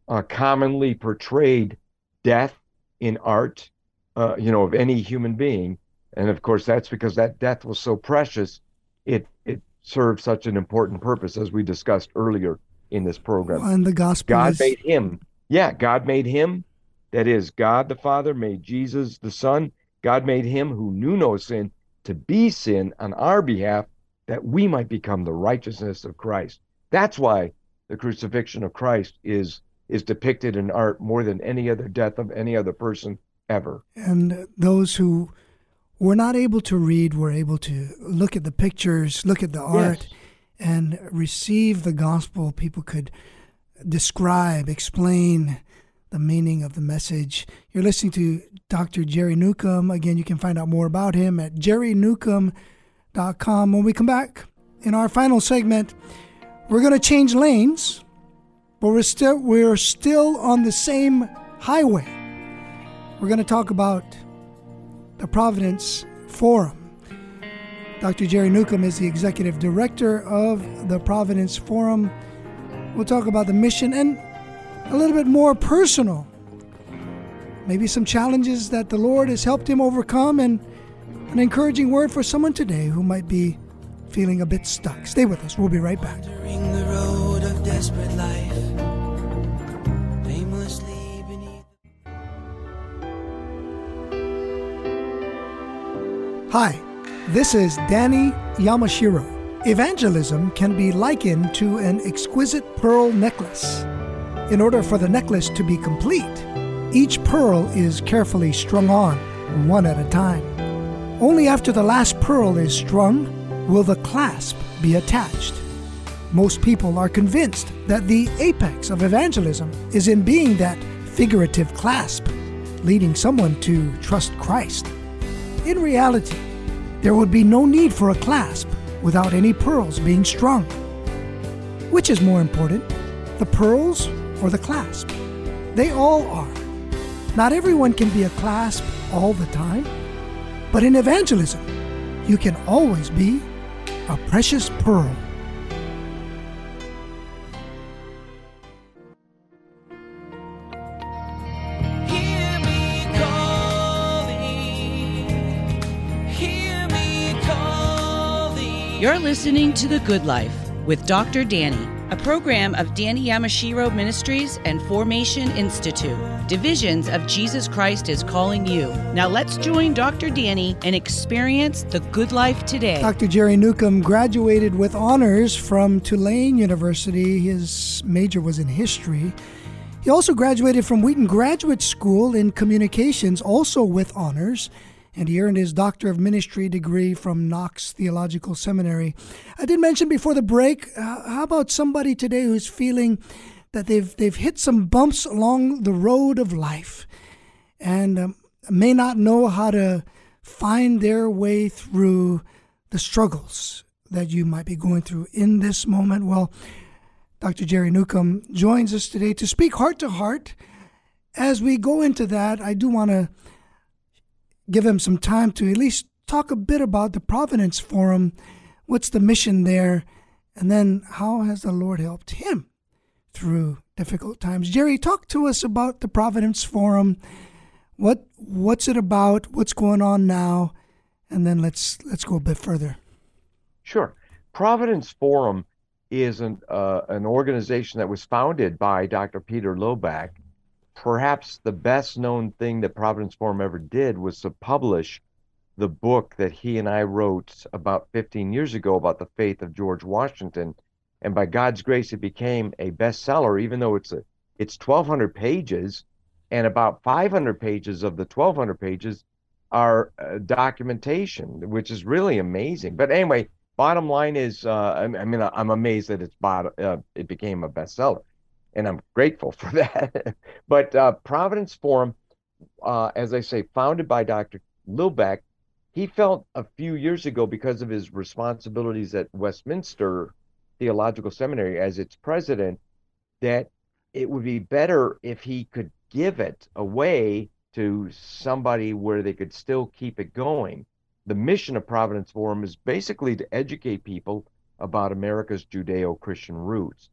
uh, commonly portrayed death in art, uh, you know, of any human being. And of course, that's because that death was so precious. It it served such an important purpose, as we discussed earlier in this program. And the gospel. God is... made him. Yeah, God made him. That is, God the Father made Jesus the Son God made him who knew no sin to be sin on our behalf that we might become the righteousness of Christ. That's why the crucifixion of Christ is is depicted in art more than any other death of any other person ever. And those who were not able to read were able to look at the pictures, look at the art, yes. and receive the gospel. People could describe, explain, the meaning of the message. You're listening to Dr. Jerry Newcombe. Again, you can find out more about him at jerrynewcombe.com. When we come back in our final segment, we're going to change lanes, but we're still we're still on the same highway. We're going to talk about the Providence Forum. Dr. Jerry Newcombe is the executive director of the Providence Forum. We'll talk about the mission and a little bit more personal. Maybe some challenges that the Lord has helped him overcome, and an encouraging word for someone today who might be feeling a bit stuck. Stay with us. We'll be right back. Hi, this is Danny Yamashiro. Evangelism can be likened to an exquisite pearl necklace. In order for the necklace to be complete, each pearl is carefully strung on, one at a time. Only after the last pearl is strung will the clasp be attached. Most people are convinced that the apex of evangelism is in being that figurative clasp, leading someone to trust Christ. In reality, there would be no need for a clasp without any pearls being strung. Which is more important, the pearls or the clasp. They all are. Not everyone can be a clasp all the time, but in evangelism, you can always be a precious pearl. You're listening to The Good Life with Dr. Danny. A program of Danny Yamashiro Ministries and Formation Institute. Divisions of Jesus Christ is calling you. Now let's join Dr. Danny and experience the good life today. Dr. Jerry Newcombe graduated with honors from Tulane University. His major was in history. He also graduated from Wheaton Graduate School in Communications, also with honors and he earned his Doctor of Ministry degree from Knox Theological Seminary. I did mention before the break, uh, how about somebody today who's feeling that they've, they've hit some bumps along the road of life and um, may not know how to find their way through the struggles that you might be going through in this moment? Well, Dr. Jerry Newcombe joins us today to speak heart to heart. As we go into that, I do want to give him some time to at least talk a bit about the Providence Forum. What's the mission there? And then how has the Lord helped him through difficult times? Jerry, talk to us about the Providence Forum. What what's it about? What's going on now? And then let's let's go a bit further. Sure. Providence Forum is an uh, an organization that was founded by Dr. Peter Lillback perhaps the best known thing that Providence Forum ever did was to publish the book that he and I wrote about 15 years ago about the faith of George Washington. And by God's grace, it became a bestseller, even though it's a it's 1,200 pages, and about 500 pages of the 1,200 pages are uh, documentation, which is really amazing. But anyway, bottom line is, uh, I, I, mean, I'm amazed that it's uh, it became a bestseller and I'm grateful <laughs> for that. but uh, Providence Forum, uh, as I say, founded by Dr. Lillback, he felt a few years ago because of his responsibilities at Westminster Theological Seminary as its president that it would be better if he could give it away to somebody where they could still keep it going. The mission of Providence Forum is basically to educate people about America's Judeo Christian roots.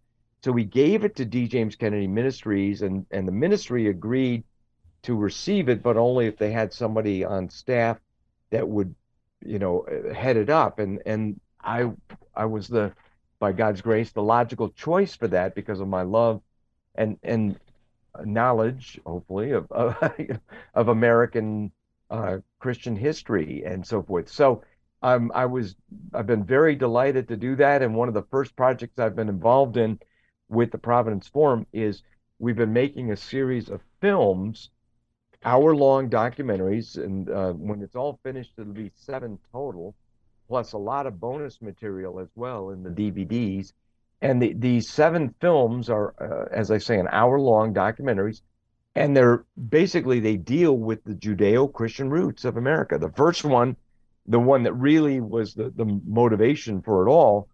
So we gave it to D. James Kennedy Ministries, and, and the ministry agreed to receive it, but only if they had somebody on staff that would, you know, head it up. And and I I was the, by God's grace, the logical choice for that because of my love and and knowledge, hopefully, of of, <laughs> of American uh, Christian history and so forth. So um, I was I've been very delighted to do that, and one of the first projects I've been involved in with the Providence Forum is we've been making a series of films, hour long documentaries. And uh, when it's all finished, it'll be seven total, plus a lot of bonus material as well in the DVDs. And the, these seven films are, uh, as I say, an hour long documentaries. And they're basically, they deal with the Judeo Christian roots of America. The first one, the one that really was the, the motivation for it all,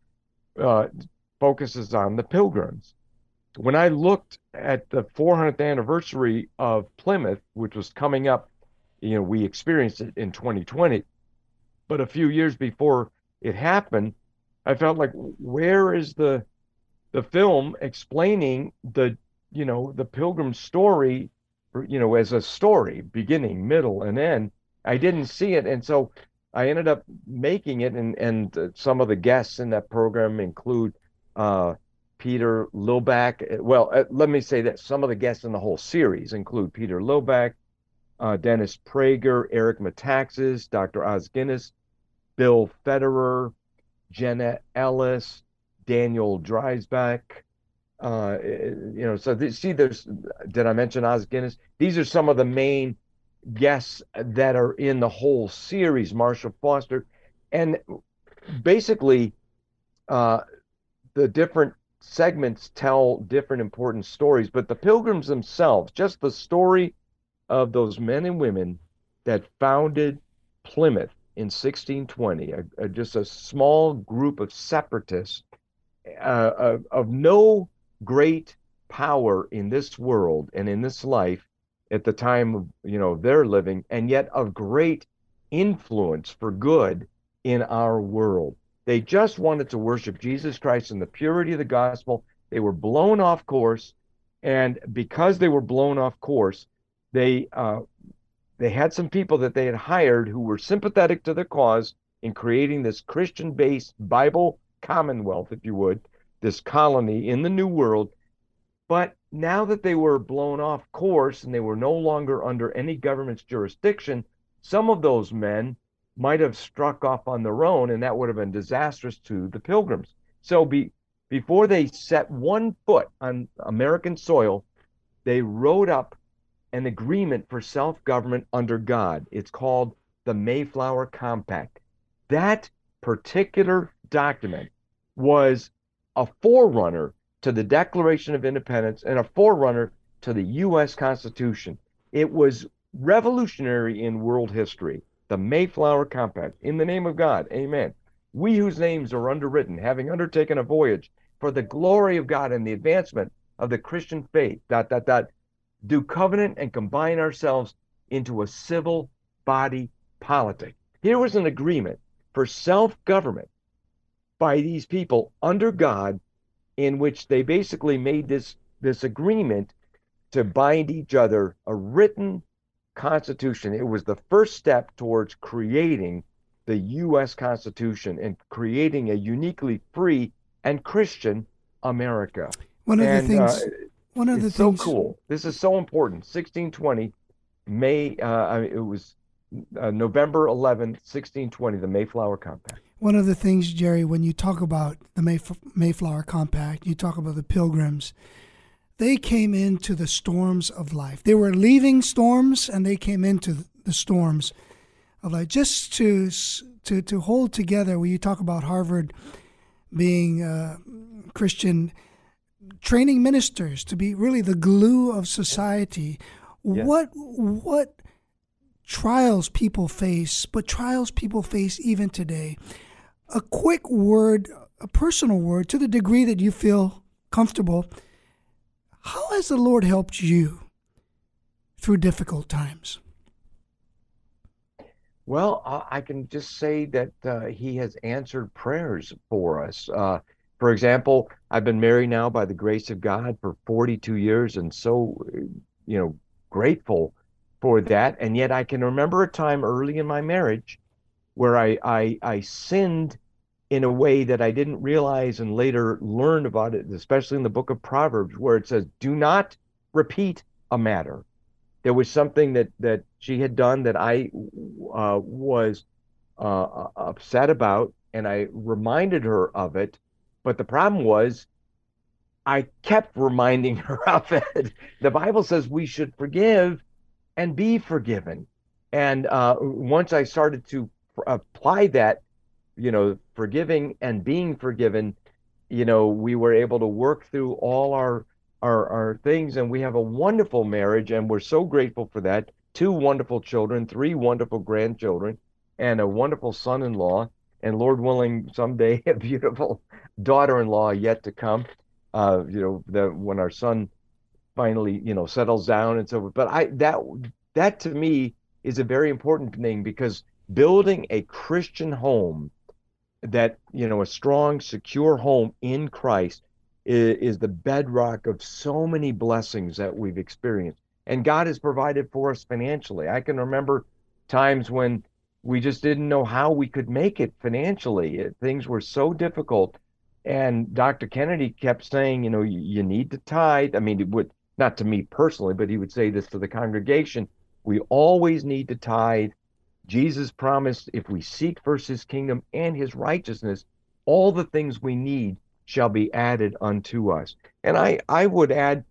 uh, focuses on the pilgrims. When I looked at the 400th anniversary of Plymouth, which was coming up, you know, we experienced it in 2020, but a few years before it happened, I felt like where is the the film explaining the you know the pilgrim story you know as a story beginning middle and end i didn't see it and so i ended up making it and and uh, some of the guests in that program include uh, Peter Lillback. Well, uh, let me say that some of the guests in the whole series include Peter Lillback, uh, Dennis Prager, Eric Metaxas, Dr. Os Guinness, Bill Federer, Jenna Ellis, Daniel Dreisbach. Uh, you know, so th- see, there's. Did I mention Os Guinness? These are some of the main guests that are in the whole series. Marshall Foster, and basically, uh, the different segments tell different important stories, but the pilgrims themselves, just the story of those men and women that founded Plymouth in 1620, a, a, just a small group of separatists uh, of, of no great power in this world and in this life at the time of you know their living, and yet of great influence for good in our world. They just wanted to worship Jesus Christ in the purity of the gospel. They were blown off course, and because they were blown off course, they uh, they had some people that they had hired who were sympathetic to the cause in creating this Christian-based Bible commonwealth, if you would, this colony in the New World. But now that they were blown off course and they were no longer under any government's jurisdiction, some of those men might have struck off on their own, and that would have been disastrous to the pilgrims. So be, before they set one foot on American soil, they wrote up an agreement for self government under God. It's called the Mayflower Compact. That particular document was a forerunner to the Declaration of Independence and a forerunner to the U.S. Constitution. It was revolutionary in world history. The Mayflower Compact. In the name of God, amen. We whose names are underwritten, having undertaken a voyage for the glory of God and the advancement of the Christian faith, dot, dot, dot, do covenant and combine ourselves into a civil body politic. Here was an agreement for self government by these people under God, in which they basically made this, this agreement to bind each other, a written constitution. It was the first step towards creating the U.S. Constitution and creating a uniquely free and Christian America. One of and, the things. Uh, one of the it's things. so cool. This is so important. 1620, May. Uh, it was uh, November 11, 1620, the Mayflower Compact. One of the things, Jerry, when you talk about the Mayf- Mayflower Compact, you talk about the Pilgrims. They came into the storms of life. They were leaving storms, and they came into the storms of life just to to to hold together. When you talk about Harvard being uh, Christian training ministers to be really the glue of society. Yeah. What what trials people face, but trials people face even today. A quick word, a personal word, to the degree that you feel comfortable. How has the Lord helped you through difficult times? Well, I can just say that uh, He has answered prayers for us. Uh, for example, I've been married now by the grace of God for 42 years and so, you know, grateful for that. And yet I can remember a time early in my marriage where I, I, I sinned in a way that I didn't realize and later learned about it, especially in the book of Proverbs, where it says, do not repeat a matter. There was something that, that she had done that I uh, was uh, upset about, and I reminded her of it but the problem was, I kept reminding <laughs> her of it. The Bible says we should forgive and be forgiven. And uh, once I started to apply that, you know, forgiving and being forgiven, you know, we were able to work through all our our, our things, and we have a wonderful marriage, and we're so grateful for that. Two wonderful children, three wonderful grandchildren, and a wonderful son-in-law, and Lord willing, someday <laughs> a beautiful daughter-in-law yet to come. Uh, you know, the, when our son finally, you know, settles down and so. Forth. But I that that to me is a very important thing because building a Christian home that you know a strong, secure home in Christ is, is the bedrock of so many blessings that we've experienced. And God has provided for us financially. I can remember times when we just didn't know how we could make it financially. It, things were so difficult and Dr. Kennedy kept saying, you know, you, you need to tithe. I mean, it would not to me personally, but he would say this to the congregation. We always need to tithe. Jesus promised if we seek first his kingdom and his righteousness, all the things we need shall be added unto us. And I, I would add,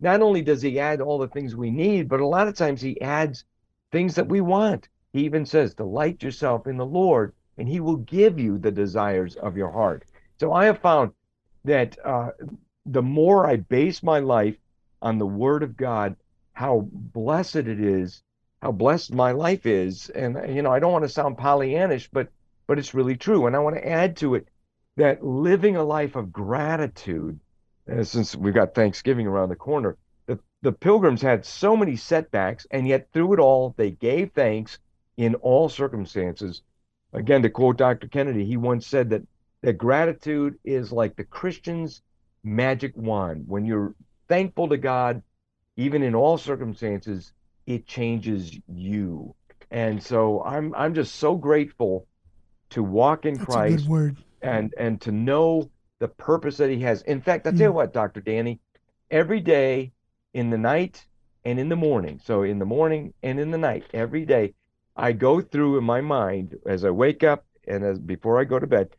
not only does he add all the things we need, but a lot of times he adds things that we want. He even says, Delight yourself in the Lord, and he will give you the desires of your heart. So I have found that uh, the more I base my life on the Word of God, how blessed it is, how blessed my life is, and you know I don't want to sound Pollyannish, but but it's really true, and I want to add to it that living a life of gratitude. Uh, since we've got Thanksgiving around the corner, the the Pilgrims had so many setbacks, and yet through it all they gave thanks in all circumstances. Again, to quote Dr. Kennedy, he once said that that gratitude is like the Christian's magic wand. When you're thankful to God, even in all circumstances, it changes you. And so I'm I'm just so grateful to walk in That's Christ and and to know the purpose that He has. In fact, I tell you what, Dr. Danny, every day in the night and in the morning, so in the morning and in the night, every day, I go through in my mind as I wake up and as before I go to bed,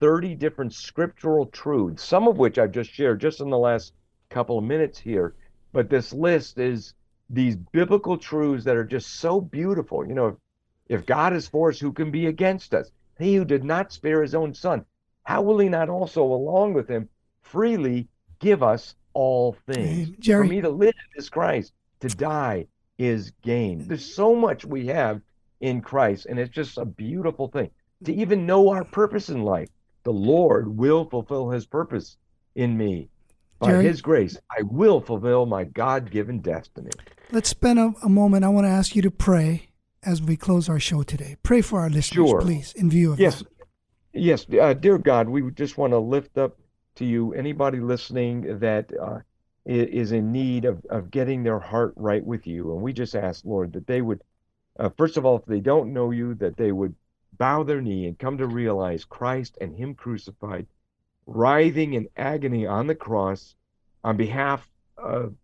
30 different scriptural truths, some of which I've just shared just in the last couple of minutes here. But this list is these biblical truths that are just so beautiful. You know, if God is for us, who can be against us? He who did not spare his own son, how will he not also, along with him, freely give us all things? Hey, Jerry. For me to live is Christ, to die is gain. There's so much we have in Christ, and it's just a beautiful thing to even know our purpose in life. The Lord will fulfill his purpose in me. By Jerry? his grace, I will fulfill my God given destiny. Let's spend a, a moment. I want to ask you to pray as we close our show today. Pray for our listeners, Sure. please, in view of Yes, that. yes, uh, dear God, we just want to lift up to you anybody listening that uh, is in need of, of getting their heart right with you. And we just ask, Lord, that they would, uh, first of all, if they don't know you, that they would bow their knee and come to realize Christ and Him crucified, writhing in agony on the cross on behalf of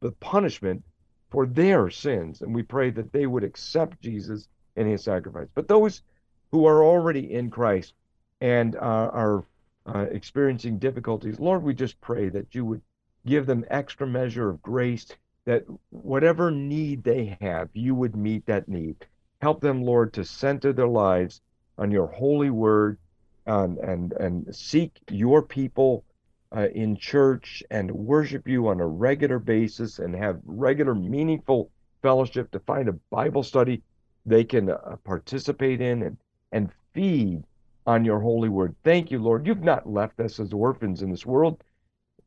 the punishment for their sins. And we pray that they would accept Jesus and His sacrifice. But those who are already in Christ and uh, are uh, experiencing difficulties, Lord, we just pray that you would give them extra measure of grace, that whatever need they have, you would meet that need. Help them, Lord, to center their lives on your holy word um, and, and seek your people uh, in church and worship you on a regular basis and have regular, meaningful fellowship to find a Bible study they can uh, participate in and, and feed on your holy word. Thank you, Lord. You've not left us as orphans in this world.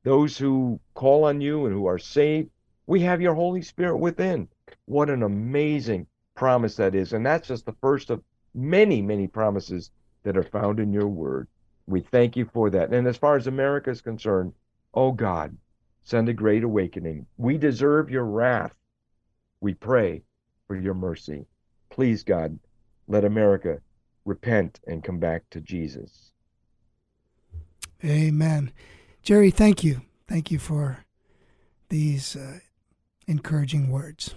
Those who call on you and who are saved, we have your Holy Spirit within. What an amazing promise that is. And that's just the first of many, many promises that are found in your word. We thank you for that. And as far as America is concerned, oh God, send a great awakening. We deserve your wrath. We pray for your mercy. Please, God, let America repent and come back to Jesus. Amen. Jerry, thank you. Thank you for these uh, encouraging words.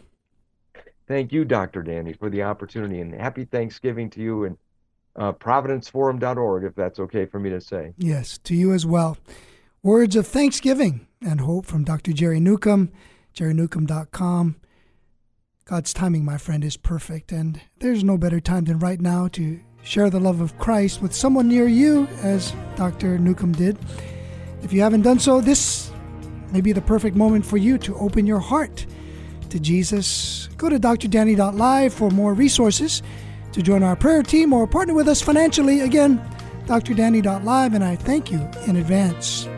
Thank you, Dr. Danny, for the opportunity and happy Thanksgiving to you and uh, providenceforum.org, if that's okay for me to say. Yes, to you as well. Words of thanksgiving and hope from Dr. Jerry Newcombe, jerrynewcombe.com. God's timing, my friend, is perfect, and there's no better time than right now to share the love of Christ with someone near you, as Dr. Newcombe did. If you haven't done so, this may be the perfect moment for you to open your heart to Jesus. Go to drdanny.live for more resources to join our prayer team or partner with us financially. Again, drdanny.live, and I thank you in advance.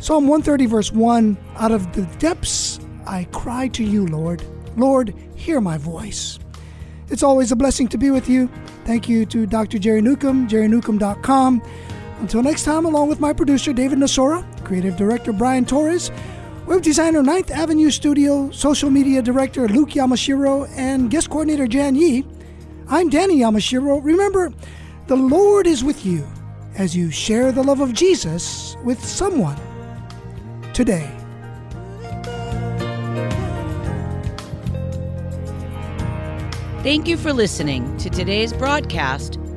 Psalm 130, verse 1 Out of the depths I cry to you, Lord. Lord, hear my voice. It's always a blessing to be with you. Thank you to Dr. Jerry Newcombe, jerrynewcombe.com. Until next time, along with my producer, David Nasora, creative director, Brian Torres, web designer, 9th Avenue Studio, social media director, Luke Yamashiro, and guest coordinator, Jan Yi, I'm Danny Yamashiro. Remember, the Lord is with you as you share the love of Jesus with someone today. Thank you for listening to today's broadcast